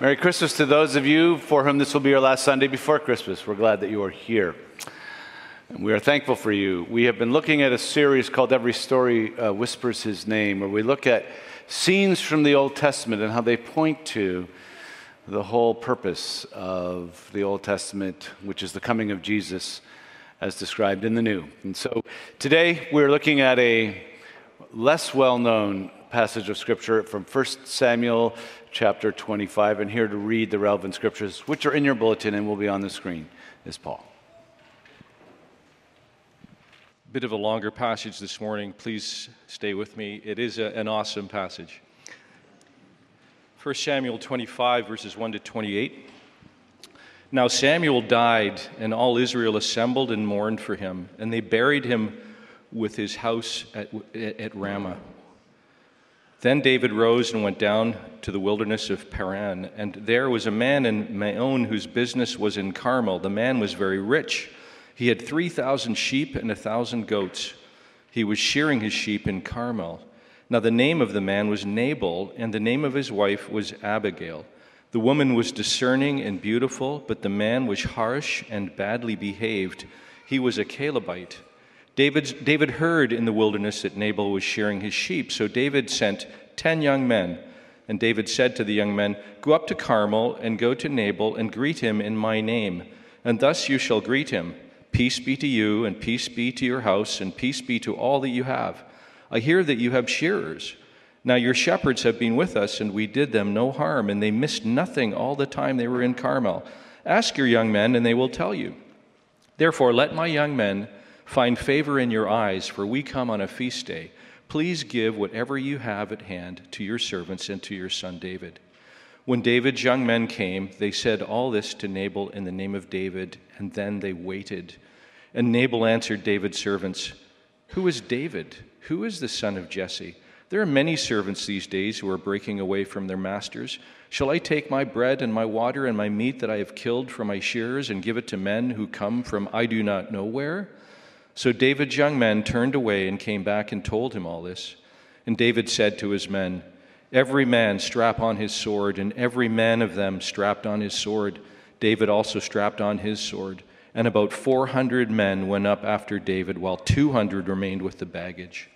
Merry Christmas to those of you for whom this will be your last Sunday before Christmas. We're glad that you are here. And we are thankful for you. We have been looking at a series called Every Story uh, Whispers His Name, where we look at scenes from the Old Testament and how they point to the whole purpose of the Old Testament, which is the coming of Jesus as described in the New. And so today we're looking at a less well known passage of Scripture from 1 Samuel chapter 25. And here to read the relevant scriptures, which are in your bulletin and will be on the screen, is Paul. Bit of a longer passage this morning. Please stay with me. It is a, an awesome passage. 1 Samuel 25, verses 1 to 28. Now Samuel died, and all Israel assembled and mourned for him, and they buried him with his house at, at Ramah. Then David rose and went down to the wilderness of Paran, and there was a man in Maon whose business was in Carmel. The man was very rich. He had 3,000 sheep and a 1,000 goats. He was shearing his sheep in Carmel. Now the name of the man was Nabal, and the name of his wife was Abigail. The woman was discerning and beautiful, but the man was harsh and badly behaved. He was a Calebite. David, David heard in the wilderness that Nabal was shearing his sheep, so David sent ten young men. And David said to the young men, Go up to Carmel and go to Nabal and greet him in my name. And thus you shall greet him Peace be to you, and peace be to your house, and peace be to all that you have. I hear that you have shearers. Now your shepherds have been with us, and we did them no harm, and they missed nothing all the time they were in Carmel. Ask your young men, and they will tell you. Therefore, let my young men find favor in your eyes, for we come on a feast day. Please give whatever you have at hand to your servants and to your son David. When David's young men came, they said all this to Nabal in the name of David, and then they waited. And Nabal answered David's servants, Who is David? Who is the son of Jesse? There are many servants these days who are breaking away from their masters. Shall I take my bread and my water and my meat that I have killed from my shearers and give it to men who come from I do not know where? So David's young men turned away and came back and told him all this. And David said to his men, Every man strap on his sword, and every man of them strapped on his sword. David also strapped on his sword. And about 400 men went up after David, while 200 remained with the baggage.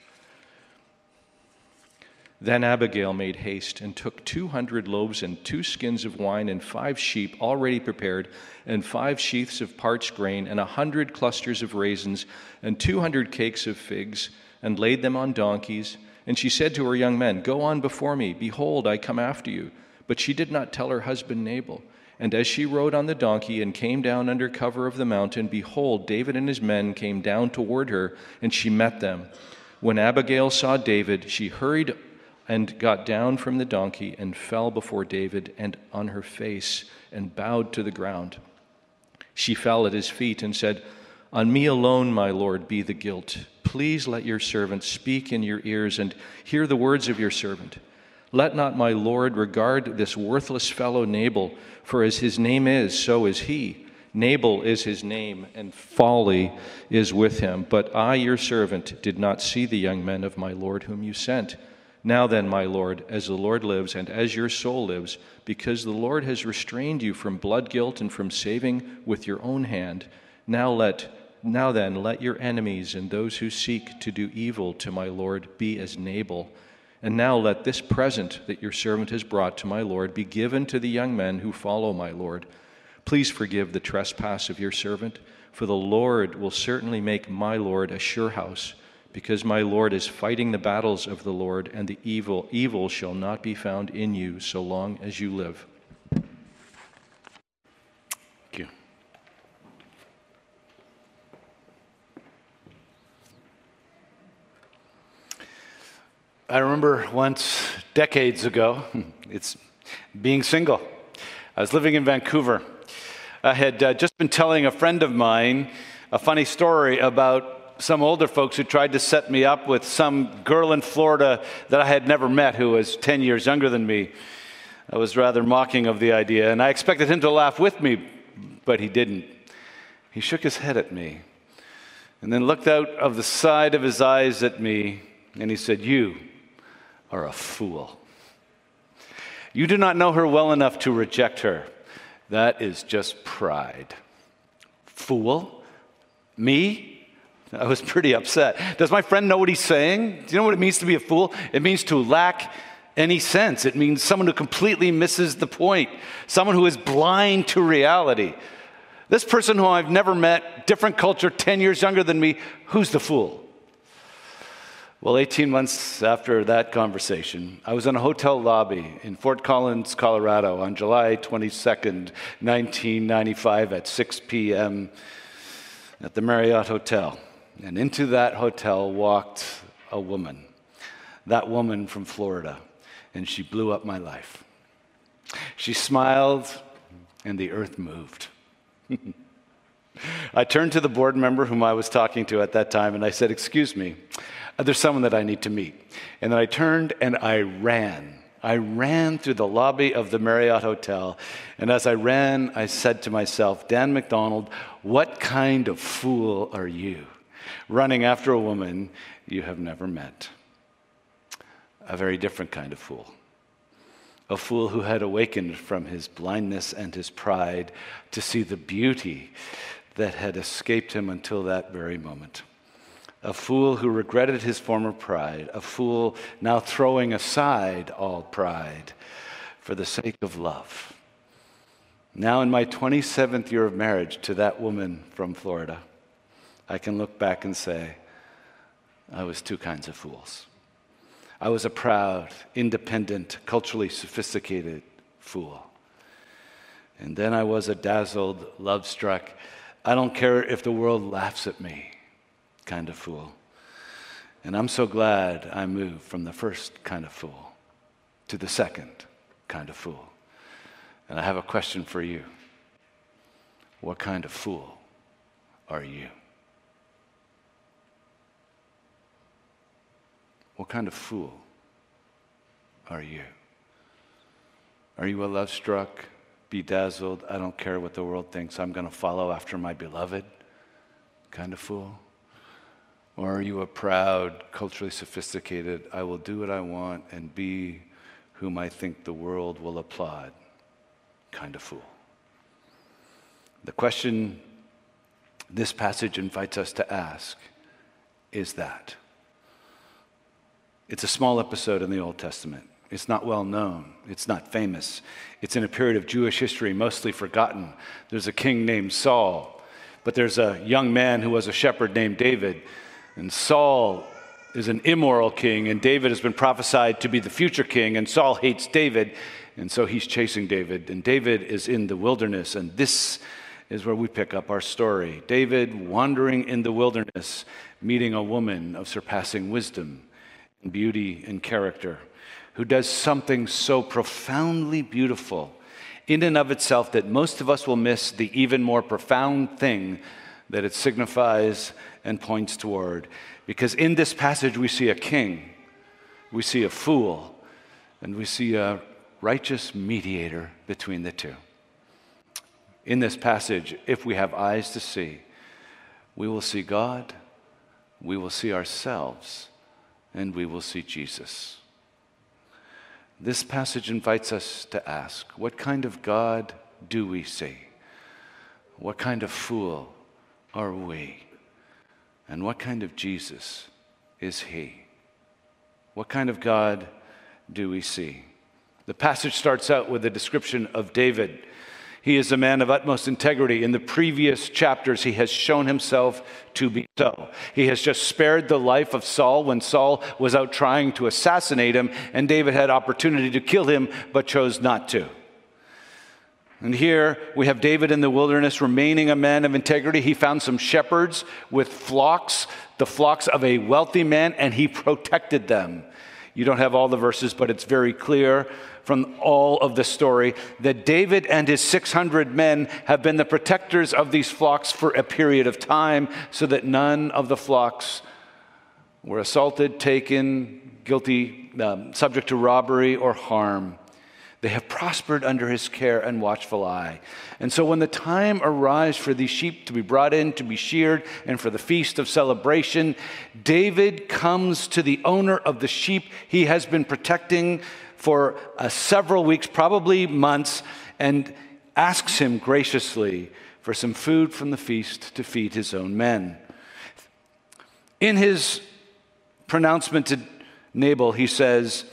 Then Abigail made haste and took 200 loaves and two skins of wine and five sheep already prepared, and five sheaths of parched grain, and a hundred clusters of raisins, and 200 cakes of figs, and laid them on donkeys. And she said to her young men, Go on before me. Behold, I come after you. But she did not tell her husband Nabal. And as she rode on the donkey and came down under cover of the mountain, behold, David and his men came down toward her, and she met them. When Abigail saw David, she hurried and got down from the donkey and fell before David and on her face and bowed to the ground. She fell at his feet and said, On me alone, my Lord, be the guilt. Please let your servant speak in your ears and hear the words of your servant. Let not my Lord regard this worthless fellow Nabal, for as his name is, so is he. Nabal is his name, and folly is with him. But I, your servant, did not see the young men of my Lord whom you sent. Now then, my Lord, as the Lord lives and as your soul lives, because the Lord has restrained you from blood guilt and from saving with your own hand, now let now then let your enemies and those who seek to do evil to my Lord be as Nabal. And now let this present that your servant has brought to my Lord be given to the young men who follow my Lord. Please forgive the trespass of your servant, for the Lord will certainly make my Lord a sure house because my Lord is fighting the battles of the Lord, and the evil evil shall not be found in you so long as you live. Thank you. I remember once, decades ago, it's being single. I was living in Vancouver. I had uh, just been telling a friend of mine a funny story about some older folks who tried to set me up with some girl in Florida that I had never met who was 10 years younger than me. I was rather mocking of the idea, and I expected him to laugh with me, but he didn't. He shook his head at me and then looked out of the side of his eyes at me, and he said, You are a fool. You do not know her well enough to reject her. That is just pride. Fool? Me? I was pretty upset. Does my friend know what he's saying? Do you know what it means to be a fool? It means to lack any sense. It means someone who completely misses the point, someone who is blind to reality. This person who I've never met, different culture, 10 years younger than me, who's the fool? Well, 18 months after that conversation, I was in a hotel lobby in Fort Collins, Colorado on July 22nd, 1995 at 6 p.m. at the Marriott Hotel. And into that hotel walked a woman, that woman from Florida and she blew up my life. She smiled, and the earth moved. I turned to the board member whom I was talking to at that time, and I said, Excuse me, there's someone that I need to meet. And then I turned and I ran. I ran through the lobby of the Marriott Hotel. And as I ran, I said to myself, Dan McDonald, what kind of fool are you? Running after a woman you have never met a very different kind of fool. A fool who had awakened from his blindness and his pride to see the beauty that had escaped him until that very moment. A fool who regretted his former pride, a fool now throwing aside all pride for the sake of love. Now, in my 27th year of marriage to that woman from Florida, I can look back and say, I was two kinds of fools. I was a proud, independent, culturally sophisticated fool. And then I was a dazzled, love struck, I don't care if the world laughs at me kind of fool. And I'm so glad I moved from the first kind of fool to the second kind of fool. And I have a question for you What kind of fool are you? What kind of fool are you? Are you a love struck, bedazzled, I don't care what the world thinks, I'm going to follow after my beloved kind of fool? Or are you a proud, culturally sophisticated, I will do what I want and be whom I think the world will applaud kind of fool? The question this passage invites us to ask is that. It's a small episode in the Old Testament. It's not well known. It's not famous. It's in a period of Jewish history mostly forgotten. There's a king named Saul, but there's a young man who was a shepherd named David. And Saul is an immoral king, and David has been prophesied to be the future king, and Saul hates David, and so he's chasing David. And David is in the wilderness, and this is where we pick up our story. David wandering in the wilderness, meeting a woman of surpassing wisdom and beauty and character, who does something so profoundly beautiful in and of itself that most of us will miss the even more profound thing that it signifies and points toward. Because in this passage, we see a king, we see a fool, and we see a righteous mediator between the two. In this passage, if we have eyes to see, we will see God, we will see ourselves and we will see Jesus. This passage invites us to ask what kind of God do we see? What kind of fool are we? And what kind of Jesus is he? What kind of God do we see? The passage starts out with a description of David he is a man of utmost integrity. In the previous chapters, he has shown himself to be so. He has just spared the life of Saul when Saul was out trying to assassinate him, and David had opportunity to kill him, but chose not to. And here we have David in the wilderness remaining a man of integrity. He found some shepherds with flocks, the flocks of a wealthy man, and he protected them. You don't have all the verses, but it's very clear from all of the story that David and his 600 men have been the protectors of these flocks for a period of time so that none of the flocks were assaulted, taken, guilty, um, subject to robbery or harm. They have prospered under his care and watchful eye. And so, when the time arrives for these sheep to be brought in to be sheared and for the feast of celebration, David comes to the owner of the sheep he has been protecting for uh, several weeks, probably months, and asks him graciously for some food from the feast to feed his own men. In his pronouncement to Nabal, he says,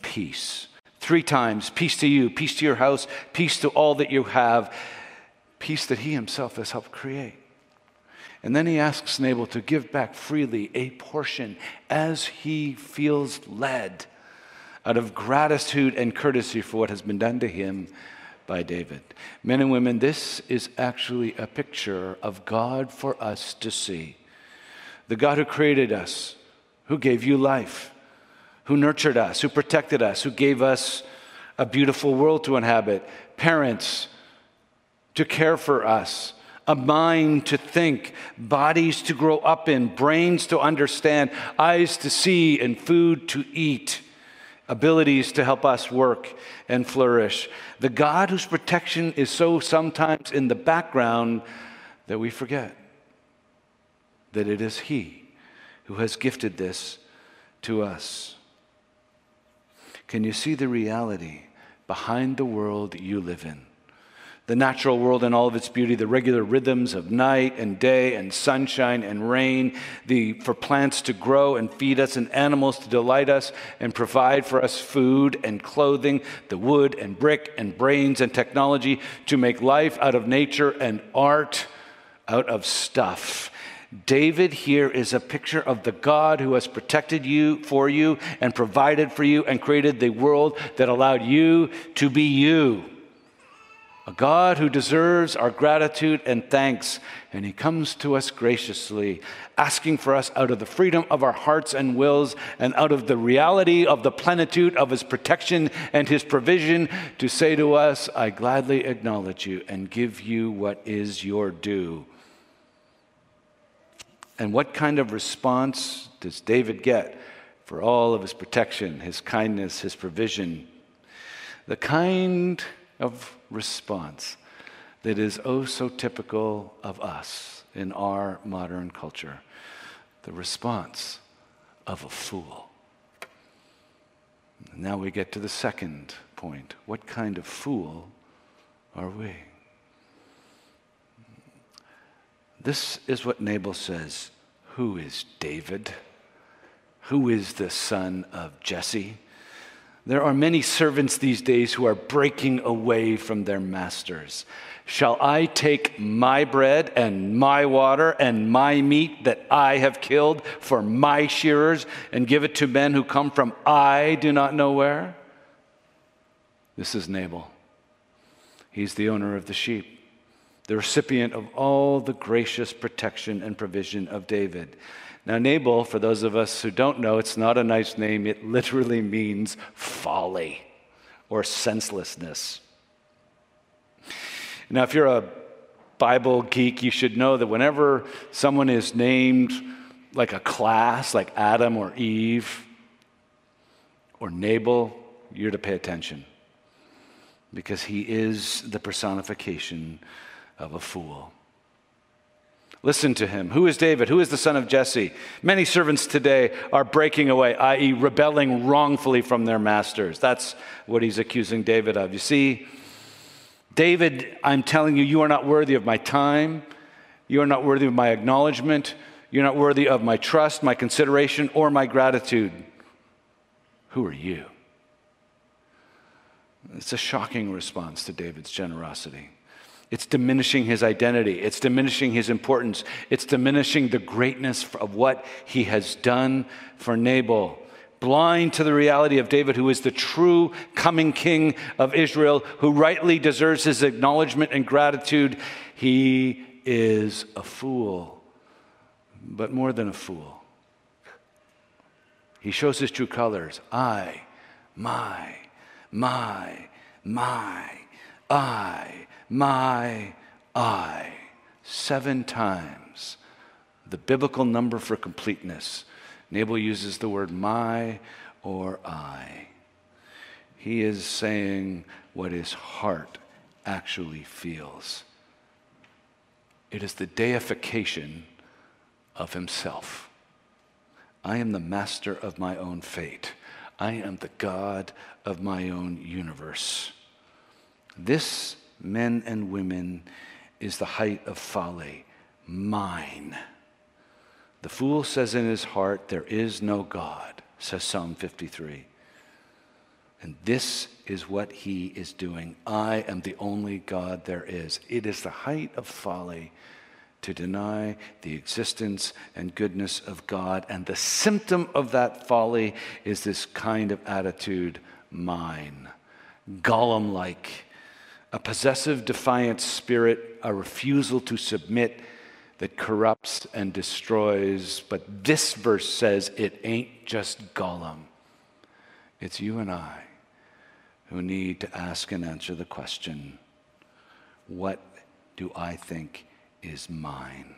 Peace. Three times, peace to you, peace to your house, peace to all that you have, peace that he himself has helped create. And then he asks Nabal to give back freely a portion as he feels led out of gratitude and courtesy for what has been done to him by David. Men and women, this is actually a picture of God for us to see. The God who created us, who gave you life, who nurtured us, who protected us, who gave us a beautiful world to inhabit, parents to care for us a mind to think, bodies to grow up in, brains to understand, eyes to see, and food to eat, abilities to help us work and flourish. The God whose protection is so sometimes in the background that we forget that it is He who has gifted this to us. Can you see the reality behind the world you live in? the natural world and all of its beauty, the regular rhythms of night and day and sunshine and rain, the, for plants to grow and feed us and animals to delight us and provide for us food and clothing, the wood and brick and brains and technology to make life out of nature and art out of stuff. David here is a picture of the God who has protected you for you and provided for you and created the world that allowed you to be you a God who deserves our gratitude and thanks. And He comes to us graciously, asking for us out of the freedom of our hearts and wills and out of the reality of the plenitude of His protection and His provision to say to us, I gladly acknowledge you and give you what is your due. And what kind of response does David get for all of his protection, his kindness, his provision? The kind of response that is oh so typical of us in our modern culture the response of a fool. Now we get to the second point. What kind of fool are we? This is what Nabal says Who is David? Who is the son of Jesse? There are many servants these days who are breaking away from their masters. Shall I take my bread and my water and my meat that I have killed for my shearers and give it to men who come from I do not know where? This is Nabal. He's the owner of the sheep, the recipient of all the gracious protection and provision of David. Now, Nabal, for those of us who don't know, it's not a nice name. It literally means folly or senselessness. Now, if you're a Bible geek, you should know that whenever someone is named like a class, like Adam or Eve or Nabal, you're to pay attention because he is the personification of a fool. Listen to him. Who is David? Who is the son of Jesse? Many servants today are breaking away, i.e., rebelling wrongfully from their masters. That's what he's accusing David of. You see, David, I'm telling you, you are not worthy of my time. You are not worthy of my acknowledgement. You're not worthy of my trust, my consideration, or my gratitude. Who are you? It's a shocking response to David's generosity. It's diminishing his identity. It's diminishing his importance. It's diminishing the greatness of what he has done for Nabal. Blind to the reality of David, who is the true coming king of Israel, who rightly deserves his acknowledgement and gratitude, he is a fool. But more than a fool, he shows his true colors I, my, my, my, I my I. Seven times. The biblical number for completeness. Nabal uses the word my or I. He is saying what his heart actually feels. It is the deification of himself. I am the master of my own fate. I am the God of my own universe. This, men and women, is the height of folly, mine. The fool says in his heart, There is no God, says Psalm 53. And this is what he is doing. I am the only God there is. It is the height of folly to deny the existence and goodness of God. And the symptom of that folly is this kind of attitude mine, Gollum like, a possessive, defiant spirit, a refusal to submit that corrupts and destroys. But this verse says it ain't just Gollum, it's you and I who need to ask and answer the question what do I think is mine?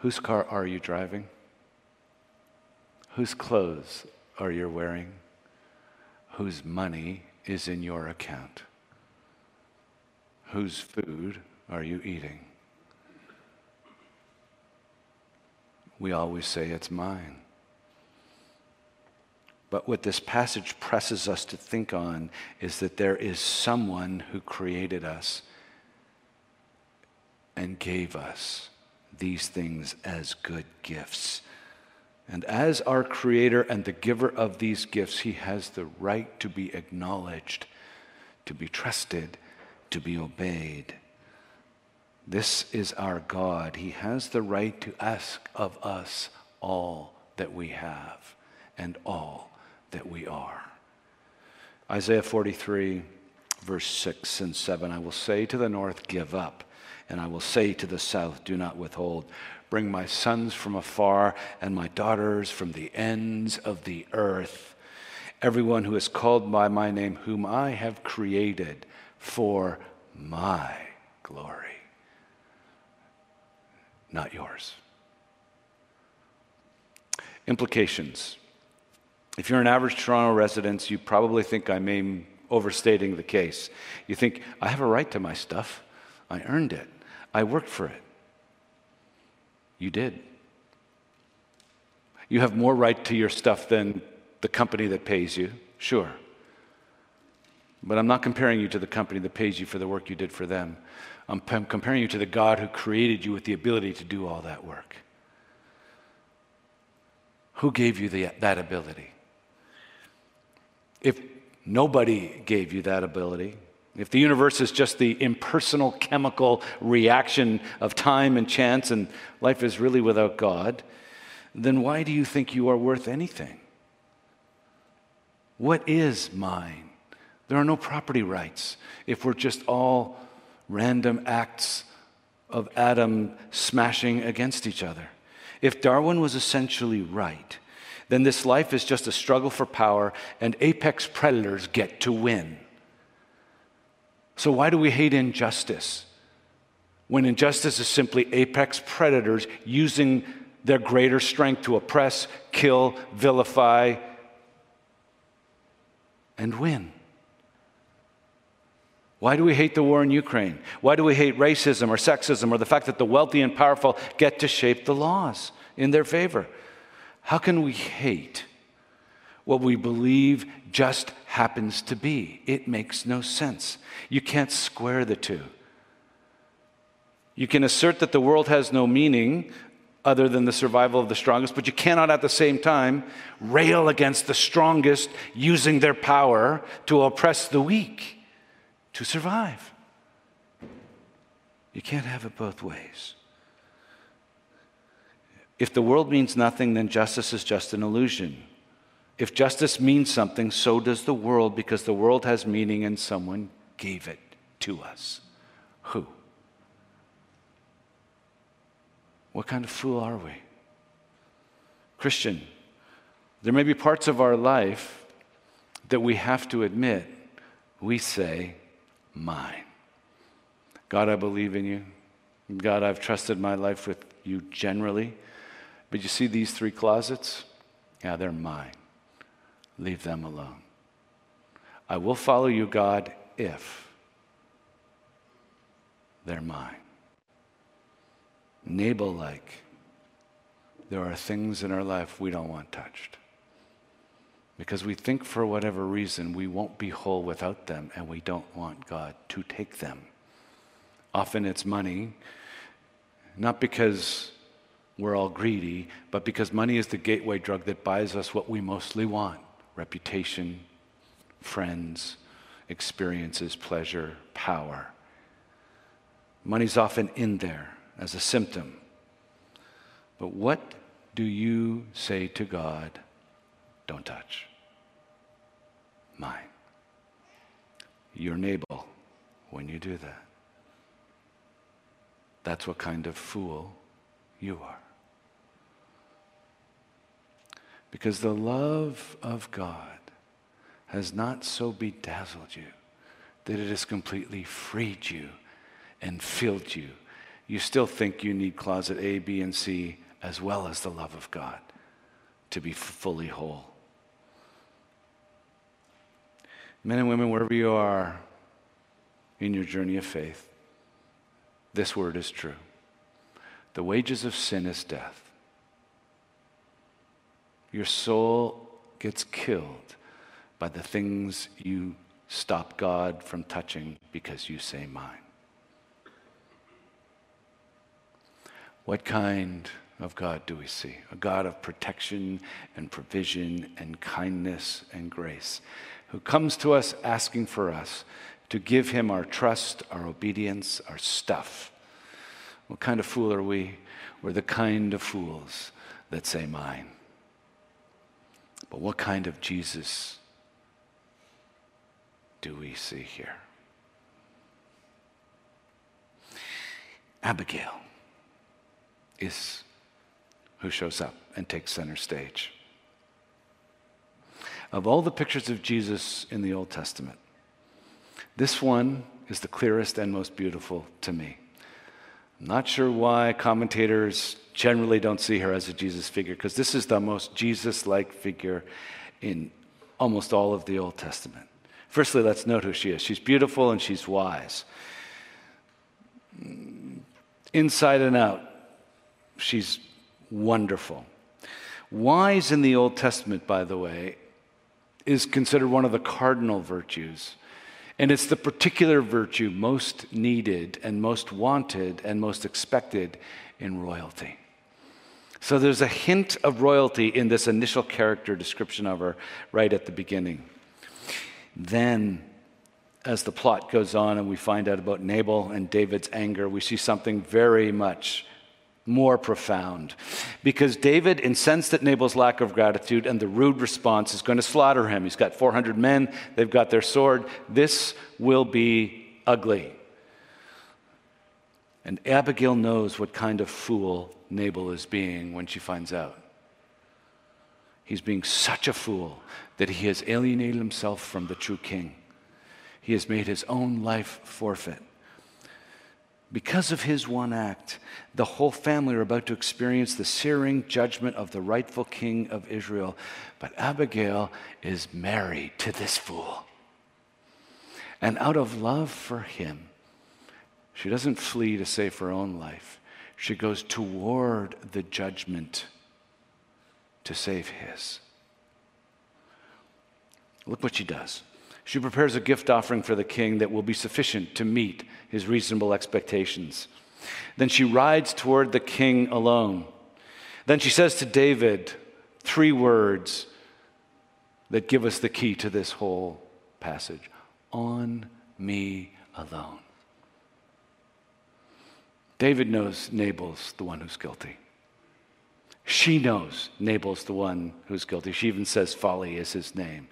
Whose car are you driving? Whose clothes are you wearing? Whose money is in your account? Whose food are you eating? We always say it's mine. But what this passage presses us to think on is that there is someone who created us and gave us these things as good gifts. And as our creator and the giver of these gifts, he has the right to be acknowledged, to be trusted, to be obeyed. This is our God. He has the right to ask of us all that we have and all that we are. Isaiah 43, verse 6 and 7 I will say to the north, Give up, and I will say to the south, Do not withhold. Bring my sons from afar and my daughters from the ends of the earth. Everyone who is called by my name, whom I have created for my glory, not yours. Implications. If you're an average Toronto resident, you probably think I may overstating the case. You think, I have a right to my stuff. I earned it. I worked for it. You did. You have more right to your stuff than the company that pays you, sure. But I'm not comparing you to the company that pays you for the work you did for them. I'm p- comparing you to the God who created you with the ability to do all that work. Who gave you the, that ability? If nobody gave you that ability, if the universe is just the impersonal chemical reaction of time and chance and life is really without God, then why do you think you are worth anything? What is mine? There are no property rights if we're just all random acts of atom smashing against each other. If Darwin was essentially right, then this life is just a struggle for power, and apex predators get to win. So, why do we hate injustice? When injustice is simply apex predators using their greater strength to oppress, kill, vilify, and win. Why do we hate the war in Ukraine? Why do we hate racism or sexism or the fact that the wealthy and powerful get to shape the laws in their favor? How can we hate what we believe just happens to be? It makes no sense. You can't square the two. You can assert that the world has no meaning other than the survival of the strongest, but you cannot at the same time rail against the strongest using their power to oppress the weak to survive. You can't have it both ways. If the world means nothing, then justice is just an illusion. If justice means something, so does the world because the world has meaning and someone gave it to us. Who? What kind of fool are we? Christian, there may be parts of our life that we have to admit we say, mine. God, I believe in you. God, I've trusted my life with you generally. But you see these three closets? Yeah, they're mine. Leave them alone. I will follow you, God, if they're mine. Nabal like, there are things in our life we don't want touched. Because we think for whatever reason we won't be whole without them and we don't want God to take them. Often it's money, not because we're all greedy, but because money is the gateway drug that buys us what we mostly want reputation, friends, experiences, pleasure, power. Money's often in there as a symptom. But what do you say to God? Don't touch. Mine. Your neighbor when you do that. That's what kind of fool you are. Because the love of God has not so bedazzled you that it has completely freed you and filled you. You still think you need closet A, B, and C as well as the love of God to be fully whole. Men and women, wherever you are in your journey of faith, this word is true. The wages of sin is death. Your soul gets killed by the things you stop God from touching because you say mine. What kind of God do we see? A God of protection and provision and kindness and grace, who comes to us asking for us to give him our trust, our obedience, our stuff. What kind of fool are we? We're the kind of fools that say mine. But what kind of Jesus do we see here? Abigail is who shows up and takes center stage. Of all the pictures of Jesus in the Old Testament, this one is the clearest and most beautiful to me. Not sure why commentators generally don't see her as a Jesus figure, because this is the most Jesus like figure in almost all of the Old Testament. Firstly, let's note who she is. She's beautiful and she's wise. Inside and out, she's wonderful. Wise in the Old Testament, by the way, is considered one of the cardinal virtues. And it's the particular virtue most needed and most wanted and most expected in royalty. So there's a hint of royalty in this initial character description of her right at the beginning. Then, as the plot goes on and we find out about Nabal and David's anger, we see something very much more profound. Because David, incensed at Nabal's lack of gratitude and the rude response, is going to slaughter him. He's got 400 men, they've got their sword. This will be ugly. And Abigail knows what kind of fool Nabal is being when she finds out. He's being such a fool that he has alienated himself from the true king. He has made his own life forfeit. Because of his one act, the whole family are about to experience the searing judgment of the rightful king of Israel. But Abigail is married to this fool. And out of love for him, she doesn't flee to save her own life. She goes toward the judgment to save his. Look what she does. She prepares a gift offering for the king that will be sufficient to meet his reasonable expectations. Then she rides toward the king alone. Then she says to David three words that give us the key to this whole passage On me alone. David knows Nabal's the one who's guilty. She knows Nabal's the one who's guilty. She even says folly is his name.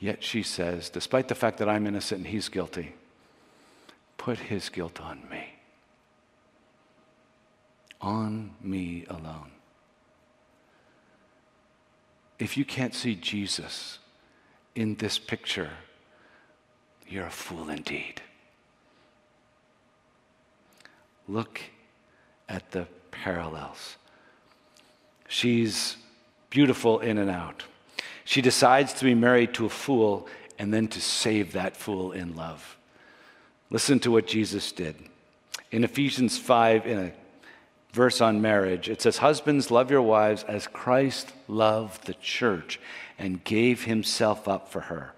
Yet she says, despite the fact that I'm innocent and he's guilty, put his guilt on me. On me alone. If you can't see Jesus in this picture, you're a fool indeed. Look at the parallels. She's beautiful in and out. She decides to be married to a fool and then to save that fool in love. Listen to what Jesus did. In Ephesians 5, in a verse on marriage. It says, Husbands, love your wives as Christ loved the church and gave himself up for her,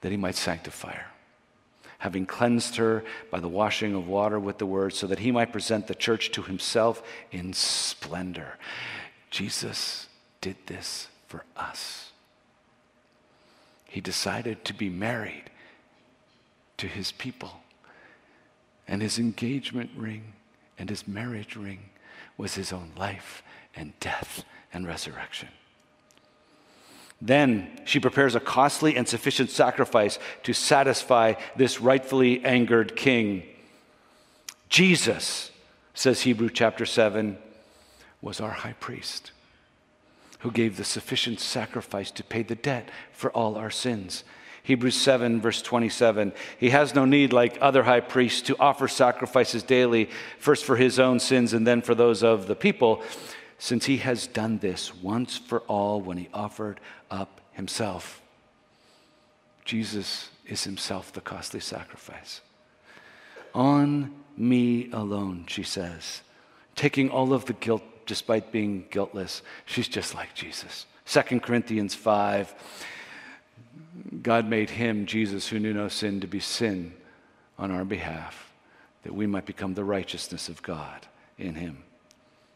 that he might sanctify her, having cleansed her by the washing of water with the word, so that he might present the church to himself in splendor. Jesus did this for us. He decided to be married to his people. And his engagement ring and his marriage ring was his own life and death and resurrection. Then she prepares a costly and sufficient sacrifice to satisfy this rightfully angered king. Jesus, says Hebrew chapter 7, was our high priest who gave the sufficient sacrifice to pay the debt for all our sins. Hebrews 7, verse 27. He has no need, like other high priests, to offer sacrifices daily, first for his own sins and then for those of the people, since he has done this once for all when he offered up himself. Jesus is himself the costly sacrifice. On me alone, she says, taking all of the guilt despite being guiltless. She's just like Jesus. 2 Corinthians 5 God made him, Jesus, who knew no sin, to be sin on our behalf, that we might become the righteousness of God in him.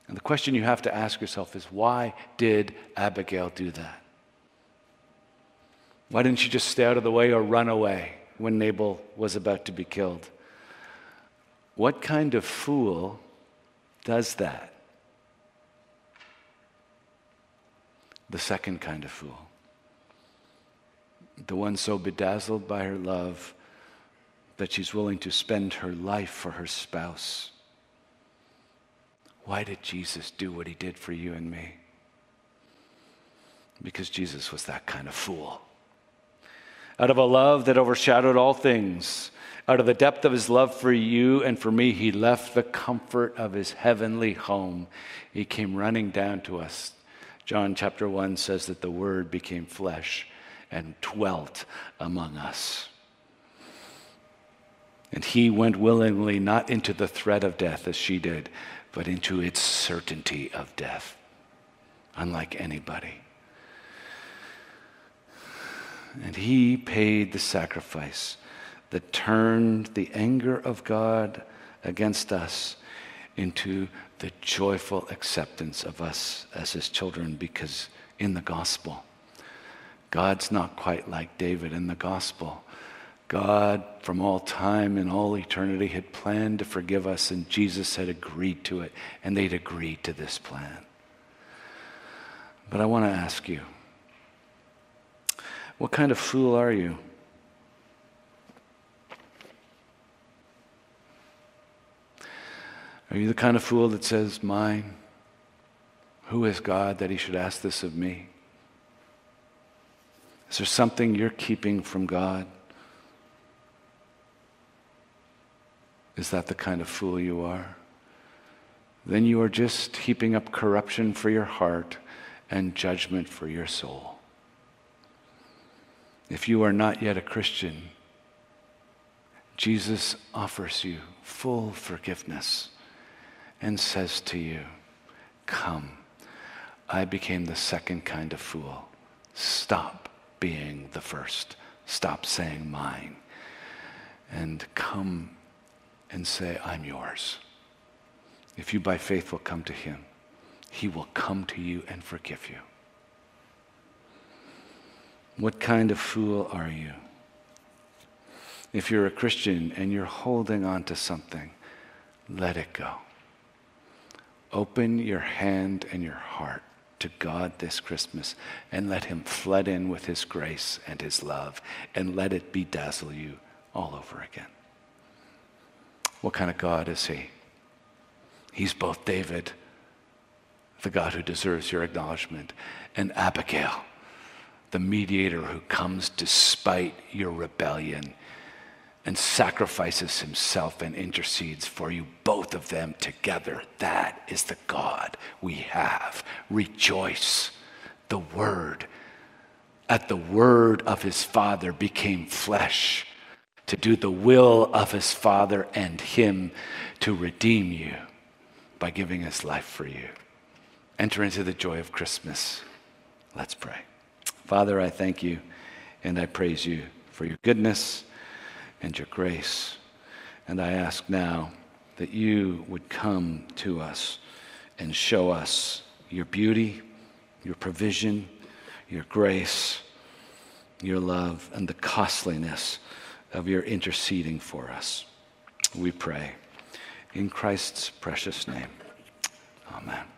And the question you have to ask yourself is why did Abigail do that? Why didn't she just stay out of the way or run away when Nabal was about to be killed? What kind of fool does that? The second kind of fool the one so bedazzled by her love that she's willing to spend her life for her spouse. Why did Jesus do what he did for you and me? Because Jesus was that kind of fool. Out of a love that overshadowed all things, out of the depth of his love for you and for me, he left the comfort of his heavenly home. He came running down to us. John chapter 1 says that the Word became flesh and dwelt among us. And he went willingly not into the threat of death as she did, but into its certainty of death, unlike anybody. And he paid the sacrifice that turned the anger of God against us into the joyful acceptance of us as his children because in the gospel, God's not quite like David in the gospel. God, from all time and all eternity, had planned to forgive us, and Jesus had agreed to it, and they'd agreed to this plan. But I want to ask you what kind of fool are you? Are you the kind of fool that says, Mine? Who is God that he should ask this of me? Is there something you're keeping from God? Is that the kind of fool you are? Then you are just heaping up corruption for your heart and judgment for your soul. If you are not yet a Christian, Jesus offers you full forgiveness and says to you, Come, I became the second kind of fool. Stop being the first. Stop saying mine. And come and say, I'm yours. If you by faith will come to him, he will come to you and forgive you. What kind of fool are you? If you're a Christian and you're holding on to something, let it go. Open your hand and your heart to God this Christmas and let Him flood in with His grace and His love and let it bedazzle you all over again. What kind of God is He? He's both David, the God who deserves your acknowledgement, and Abigail, the mediator who comes despite your rebellion and sacrifices himself and intercedes for you, both of them together. That is the God we have. Rejoice. The Word, at the word of his Father, became flesh to do the will of his Father and him to redeem you by giving his life for you. Enter into the joy of Christmas. Let's pray. Father, I thank you and I praise you for your goodness and your grace. And I ask now that you would come to us and show us your beauty, your provision, your grace, your love, and the costliness of your interceding for us. We pray in Christ's precious name. Amen.